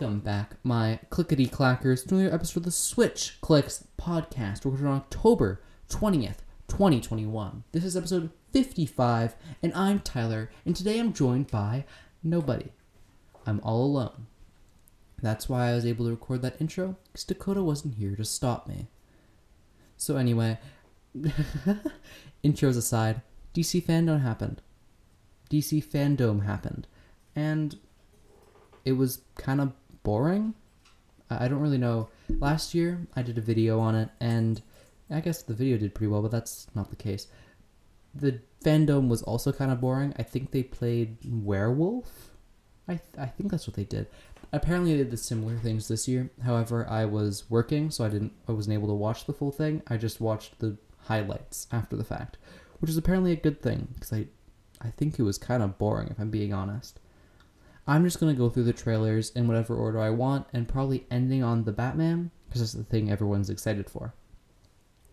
Welcome back, my clickety clackers, to another episode of the Switch Clicks podcast, recorded on October 20th, 2021. This is episode 55, and I'm Tyler, and today I'm joined by nobody. I'm all alone. That's why I was able to record that intro, because Dakota wasn't here to stop me. So, anyway, intros aside, DC Fandome happened. DC Fandome happened. And it was kind of boring. I don't really know. Last year, I did a video on it, and I guess the video did pretty well, but that's not the case. The Fandome was also kind of boring. I think they played werewolf. I th- I think that's what they did. Apparently, they did the similar things this year. However, I was working, so I didn't. I wasn't able to watch the full thing. I just watched the highlights after the fact, which is apparently a good thing because I, I think it was kind of boring if I'm being honest. I'm just gonna go through the trailers in whatever order I want, and probably ending on the Batman because that's the thing everyone's excited for.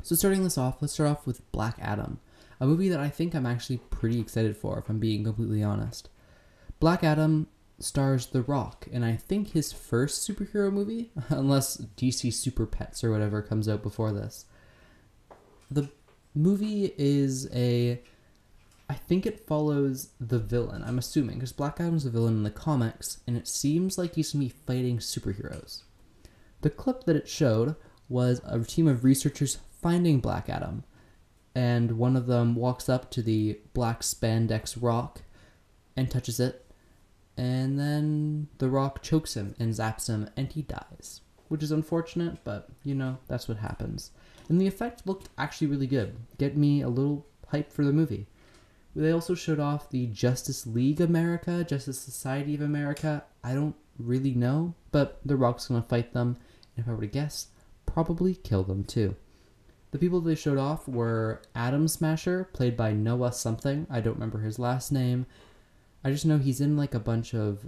So starting this off, let's start off with Black Adam, a movie that I think I'm actually pretty excited for, if I'm being completely honest. Black Adam stars The Rock, and I think his first superhero movie, unless DC Super Pets or whatever comes out before this. The movie is a I think it follows the villain. I'm assuming because Black Adam's the villain in the comics, and it seems like he's gonna be fighting superheroes. The clip that it showed was a team of researchers finding Black Adam, and one of them walks up to the black spandex rock and touches it, and then the rock chokes him and zaps him, and he dies, which is unfortunate, but you know that's what happens. And the effect looked actually really good. Get me a little hype for the movie. They also showed off the Justice League America, Justice Society of America. I don't really know, but The Rock's gonna fight them, and if I were to guess, probably kill them too. The people they showed off were Atom Smasher, played by Noah something. I don't remember his last name. I just know he's in like a bunch of.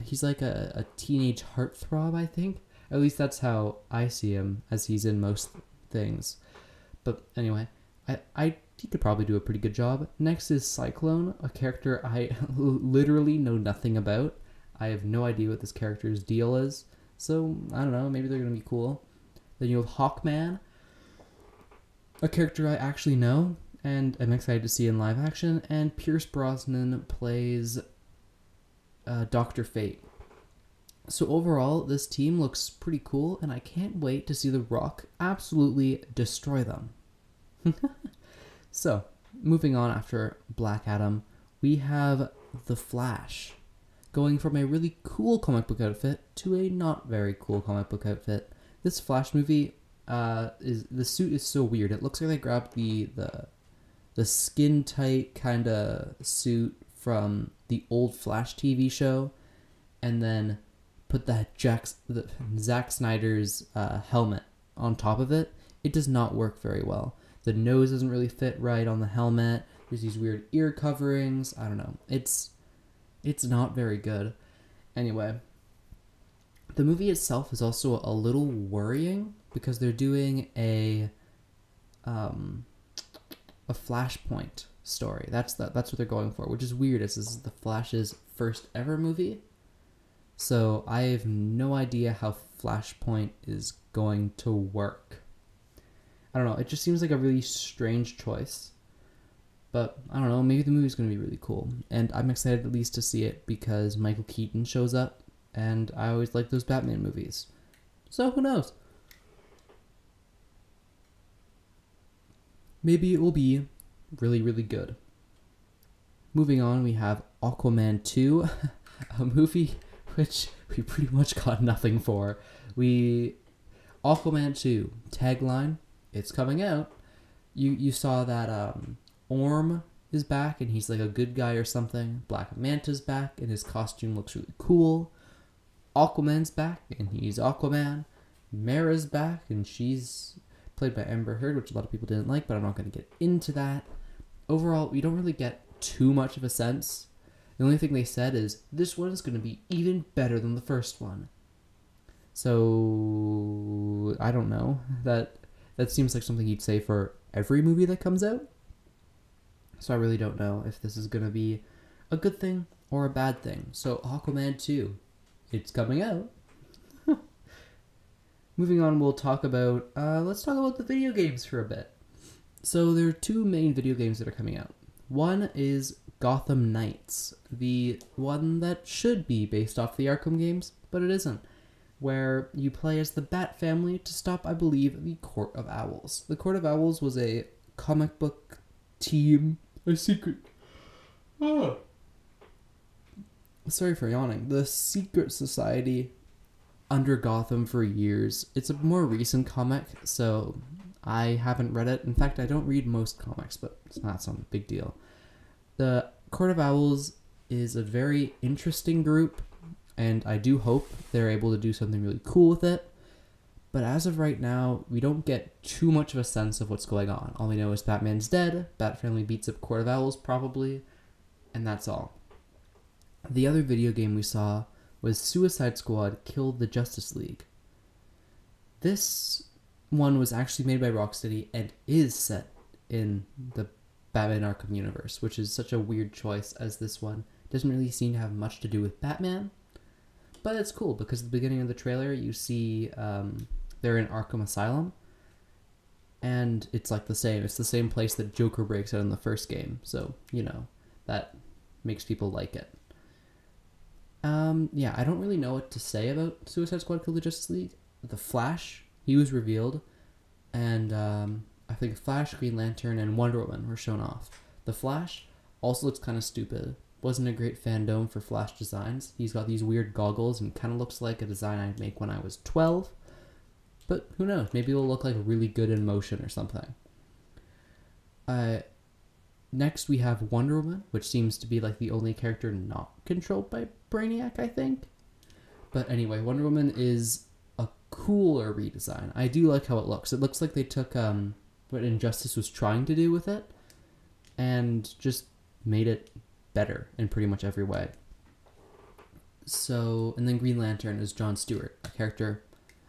He's like a, a teenage heartthrob, I think. At least that's how I see him, as he's in most things. But anyway, I, he could probably do a pretty good job. Next is Cyclone, a character I literally know nothing about. I have no idea what this character's deal is. So, I don't know, maybe they're going to be cool. Then you have Hawkman, a character I actually know and I'm excited to see in live action. And Pierce Brosnan plays uh, Doctor Fate. So overall, this team looks pretty cool, and I can't wait to see The Rock absolutely destroy them. so, moving on after Black Adam, we have The Flash. Going from a really cool comic book outfit to a not very cool comic book outfit. This Flash movie uh, is the suit is so weird. It looks like they grabbed the the the skin tight kind of suit from the old Flash TV show, and then put that Jack the Zack Snyder's uh, helmet on top of it. It does not work very well. The nose doesn't really fit right on the helmet. There's these weird ear coverings. I don't know. It's it's not very good. Anyway, the movie itself is also a little worrying because they're doing a um a flashpoint story. That's the, that's what they're going for, which is weird as this is the Flash's first ever movie. So I have no idea how Flashpoint is going to work. I don't know. It just seems like a really strange choice. But I don't know. Maybe the movie's going to be really cool. And I'm excited at least to see it because Michael Keaton shows up. And I always like those Batman movies. So who knows? Maybe it will be really, really good. Moving on, we have Aquaman 2, a movie which we pretty much got nothing for. We Aquaman 2 tagline, it's coming out. You you saw that um Orm is back and he's like a good guy or something. Black Manta's back and his costume looks really cool. Aquaman's back and he's Aquaman. Mera's back and she's played by Amber Heard, which a lot of people didn't like, but I'm not going to get into that. Overall, we don't really get too much of a sense. The only thing they said is this one is going to be even better than the first one. So I don't know. That that seems like something you'd say for every movie that comes out. So I really don't know if this is going to be a good thing or a bad thing. So Aquaman 2, it's coming out. moving on, we'll talk about. Uh, let's talk about the video games for a bit. So there are two main video games that are coming out. One is Gotham Knights, the one that should be based off the Arkham games, but it isn't. Where you play as the Bat family to stop, I believe, the Court of Owls. The Court of Owls was a comic book team, a secret. Oh. Sorry for yawning. The secret society under Gotham for years. It's a more recent comic, so I haven't read it. In fact, I don't read most comics, but it's not some big deal. The Court of Owls is a very interesting group, and I do hope they're able to do something really cool with it. But as of right now, we don't get too much of a sense of what's going on. All we know is Batman's dead, Bat Family beats up Court of Owls, probably, and that's all. The other video game we saw was Suicide Squad Killed the Justice League. This one was actually made by Rocksteady and is set in the Batman Arkham universe, which is such a weird choice as this one doesn't really seem to have much to do with Batman. But it's cool because at the beginning of the trailer you see um, they're in Arkham Asylum, and it's like the same. It's the same place that Joker breaks out in the first game, so you know that makes people like it. Um, yeah, I don't really know what to say about Suicide Squad Kill the Justice League. The Flash, he was revealed, and um, I think Flash, Green Lantern, and Wonder Woman were shown off. The Flash also looks kind of stupid. Wasn't a great Fandome for Flash designs. He's got these weird goggles and kind of looks like a design I'd make when I was 12. But who knows? Maybe it'll look like really good in motion or something. Uh, next, we have Wonder Woman, which seems to be like the only character not controlled by Brainiac, I think. But anyway, Wonder Woman is a cooler redesign. I do like how it looks. It looks like they took um, what Injustice was trying to do with it and just made it better in pretty much every way. So, and then Green Lantern is John Stewart, a character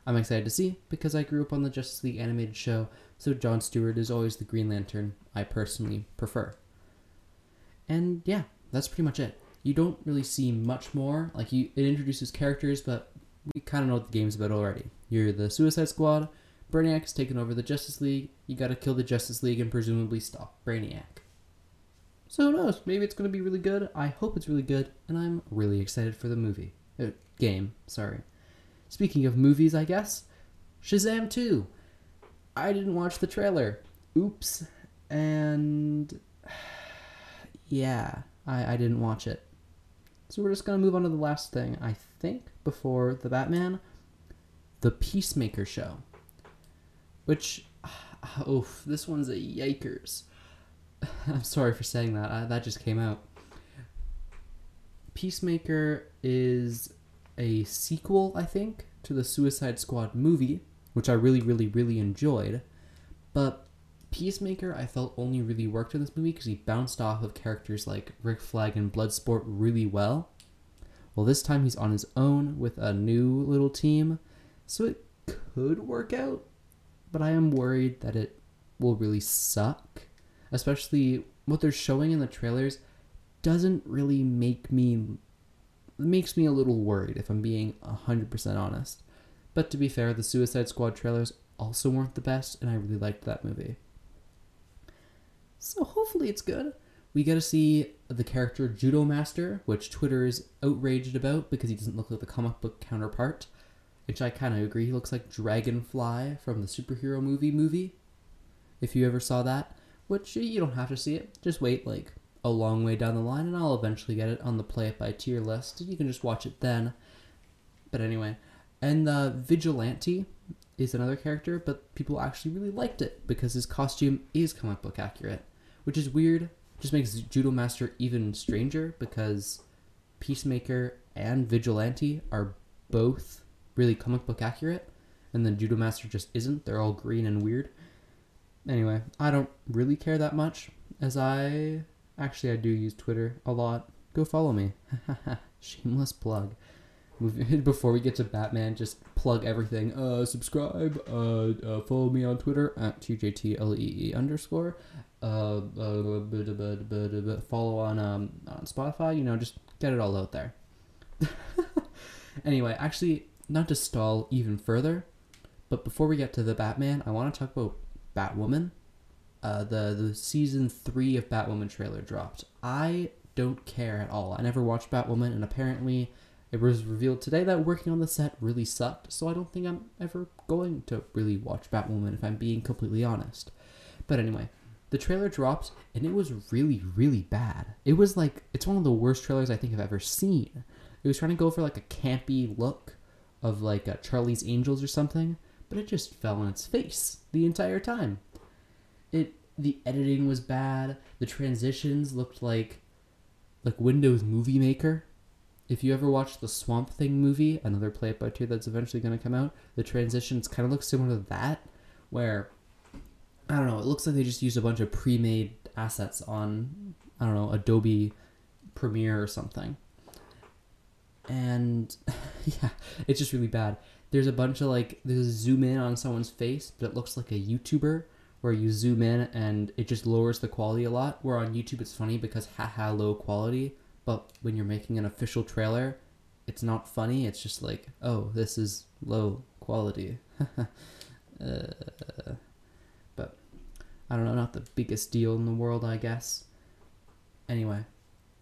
I'm excited to see because I grew up on the Justice League animated show, so John Stewart is always the Green Lantern I personally prefer. And yeah, that's pretty much it. You don't really see much more. Like you, it introduces characters, but we kind of know what the game's about already. You're the Suicide Squad. Brainiac's taken over the Justice League. You gotta kill the Justice League and presumably stop Brainiac. So who knows? Maybe it's gonna be really good. I hope it's really good, and I'm really excited for the movie. Uh, game, sorry. Speaking of movies, I guess Shazam 2. I didn't watch the trailer. Oops. And yeah, I, I didn't watch it. So we're just gonna move on to the last thing, I think, before the Batman. The Peacemaker show. Which oof, this one's a yikers. I'm sorry for saying that. I, that just came out. Peacemaker is a sequel, I think, to the Suicide Squad movie, which I really, really, really enjoyed. But Peacemaker, I felt only really worked in this movie because he bounced off of characters like Rick Flag and Bloodsport really well. Well, this time he's on his own with a new little team, so it could work out, but I am worried that it will really suck especially what they're showing in the trailers doesn't really make me makes me a little worried if I'm being 100% honest. But to be fair, the Suicide Squad trailers also weren't the best and I really liked that movie. So hopefully it's good. We get to see the character Judomaster, which Twitter is outraged about because he doesn't look like the comic book counterpart. Which I kind of agree. He looks like Dragonfly from the superhero movie movie. If you ever saw that, which you don't have to see it. Just wait like a long way down the line, and I'll eventually get it on the play it by tier list. You can just watch it then. But anyway, and the Vigilante is another character, but people actually really liked it because his costume is comic book accurate, which is weird. Just makes Judomaster even stranger because Peacemaker and Vigilante are both really comic book accurate, and then Judomaster just isn't. They're all green and weird. Anyway, I don't really care that much, as I actually I do use Twitter a lot. Go follow me. Shameless plug. Before we get to Batman, just plug everything. Uh, subscribe. Uh, uh follow me on Twitter at tjtlee underscore. Uh, uh, follow on um on Spotify. You know, just get it all out there. anyway, actually, not to stall even further, But before we get to the Batman, I want to talk about Batwoman. Uh, the the season three of Batwoman trailer dropped. I don't care at all. I never watched Batwoman, and apparently, it was revealed today that working on the set really sucked. So I don't think I'm ever going to really watch Batwoman if I'm being completely honest. But anyway, the trailer dropped, and it was really really bad. It was like it's one of the worst trailers I think I've ever seen. It was trying to go for like a campy look of like Charlie's Angels or something, but it just fell on its face the entire time. It the editing was bad. The transitions looked like like Windows Movie Maker. If you ever watched the Swamp Thing movie, another Play It By Tier that's eventually going to come out, the transitions kind of look similar to that, where I don't know, it looks like they just used a bunch of pre-made assets on I don't know Adobe Premiere or something, and yeah, it's just really bad. There's a bunch of like there's a zoom in on someone's face, but it looks like a YouTuber where you zoom in and it just lowers the quality a lot. Where on YouTube it's funny because haha low quality, but when you're making an official trailer, it's not funny. It's just like oh this is low quality. uh, but I don't know, not the biggest deal in the world, I guess. Anyway,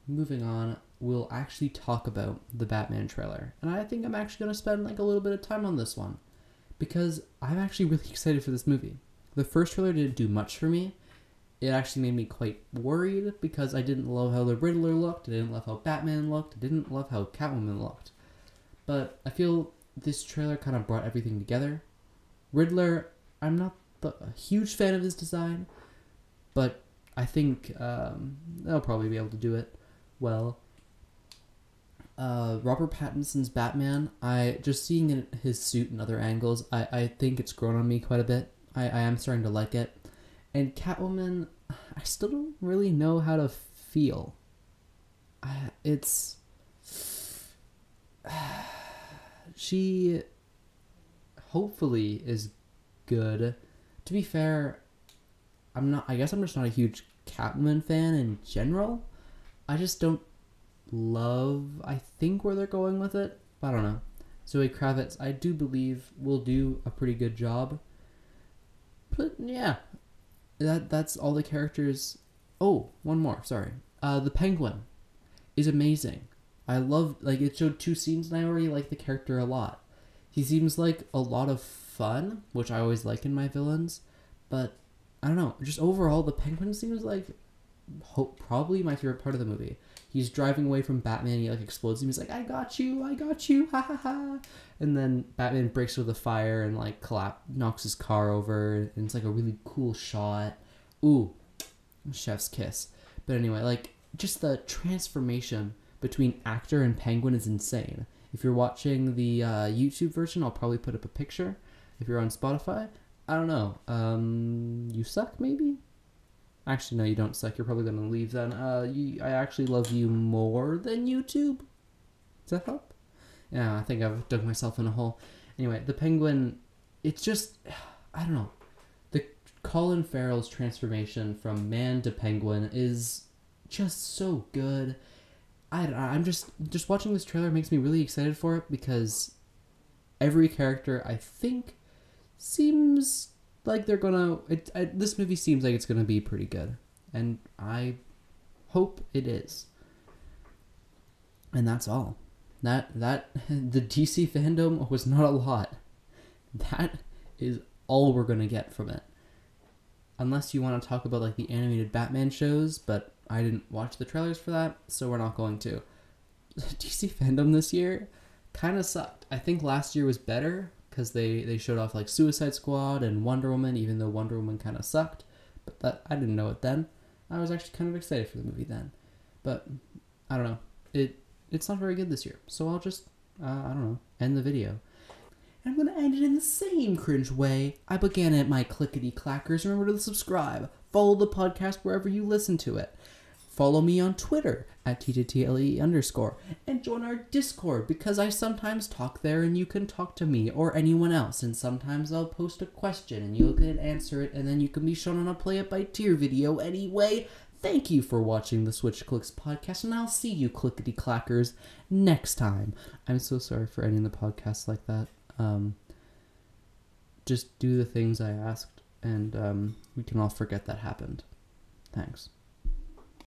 moving on, we'll actually talk about the Batman trailer. And I think I'm actually going to spend like a little bit of time on this one because I'm actually really excited for this movie. The first trailer didn't do much for me. It actually made me quite worried because I didn't love how the Riddler looked, I didn't love how Batman looked, I didn't love how Catwoman looked. But I feel this trailer kind of brought everything together. Riddler, I'm not the, a huge fan of his design, but I think um, they'll probably be able to do it well uh, Robert Pattinson's Batman, I just seeing his suit and other angles, I, I think it's grown on me quite a bit. I, I am starting to like it. And Catwoman, I still don't really know how to feel. I, it's. she hopefully is good. To be fair, I'm not. I guess I'm just not a huge Catwoman fan in general. I just don't love, I think, where they're going with it. I don't know. Zoe Kravitz, I do believe, will do a pretty good job. But yeah, that that's all the characters. Oh, one more. Sorry. Uh, the Penguin is amazing. I love like it showed two scenes and I already like the character a lot. He seems like a lot of fun, which I always like in my villains, but I don't know. Just overall, the Penguin seems like hope probably my favorite part of the movie he's driving away from Batman. He like explodes him. He's like, "I got you, I got you, ha ha ha!" And then Batman breaks with a fire and like collapse, knocks his car over. And it's like a really cool shot. Ooh, chef's kiss. But anyway, like just the transformation between actor and penguin is insane. If you're watching the uh, YouTube version, I'll probably put up a picture. If you're on Spotify, I don't know. Um, you suck maybe. Actually, no, you don't suck. You're probably gonna leave then. Uh, you, I actually love you more than YouTube. Does that help? Yeah, I think I've dug myself in a hole. Anyway, the penguin, it's just, I don't know. The Colin Farrell's transformation from man to penguin is just so good. I, I'm just just watching this trailer makes me really excited for it because every character I think seems like they're gonna. It, this movie seems like it's gonna be pretty good, and I hope it is. And that's all. That that the DC Fandome was not a lot. That is all we're gonna get from it. Unless you want to talk about like the animated Batman shows, but I didn't watch the trailers for that, so we're not going to. DC Fandome this year kind of sucked. I think last year was better, because they they showed off like Suicide Squad and Wonder Woman, even though Wonder Woman kind of sucked. But that I didn't know it then. I was actually kind of excited for the movie then, but I don't know. It it's not very good this year, so I'll just uh, I don't know end the video. And I'm gonna end it in the same cringe way I began it. My clickety clackers. Remember to subscribe, follow the podcast wherever you listen to it. Follow me on Twitter at TTTLE underscore and join our Discord because I sometimes talk there and you can talk to me or anyone else. And sometimes I'll post a question and you can answer it and then you can be shown on a Play It By Tier video anyway. Thank you for watching the Switch Clicks podcast, and I'll see you clickety clackers next time. I'm so sorry for ending the podcast like that. Um, just do the things I asked, and um, we can all forget that happened. Thanks.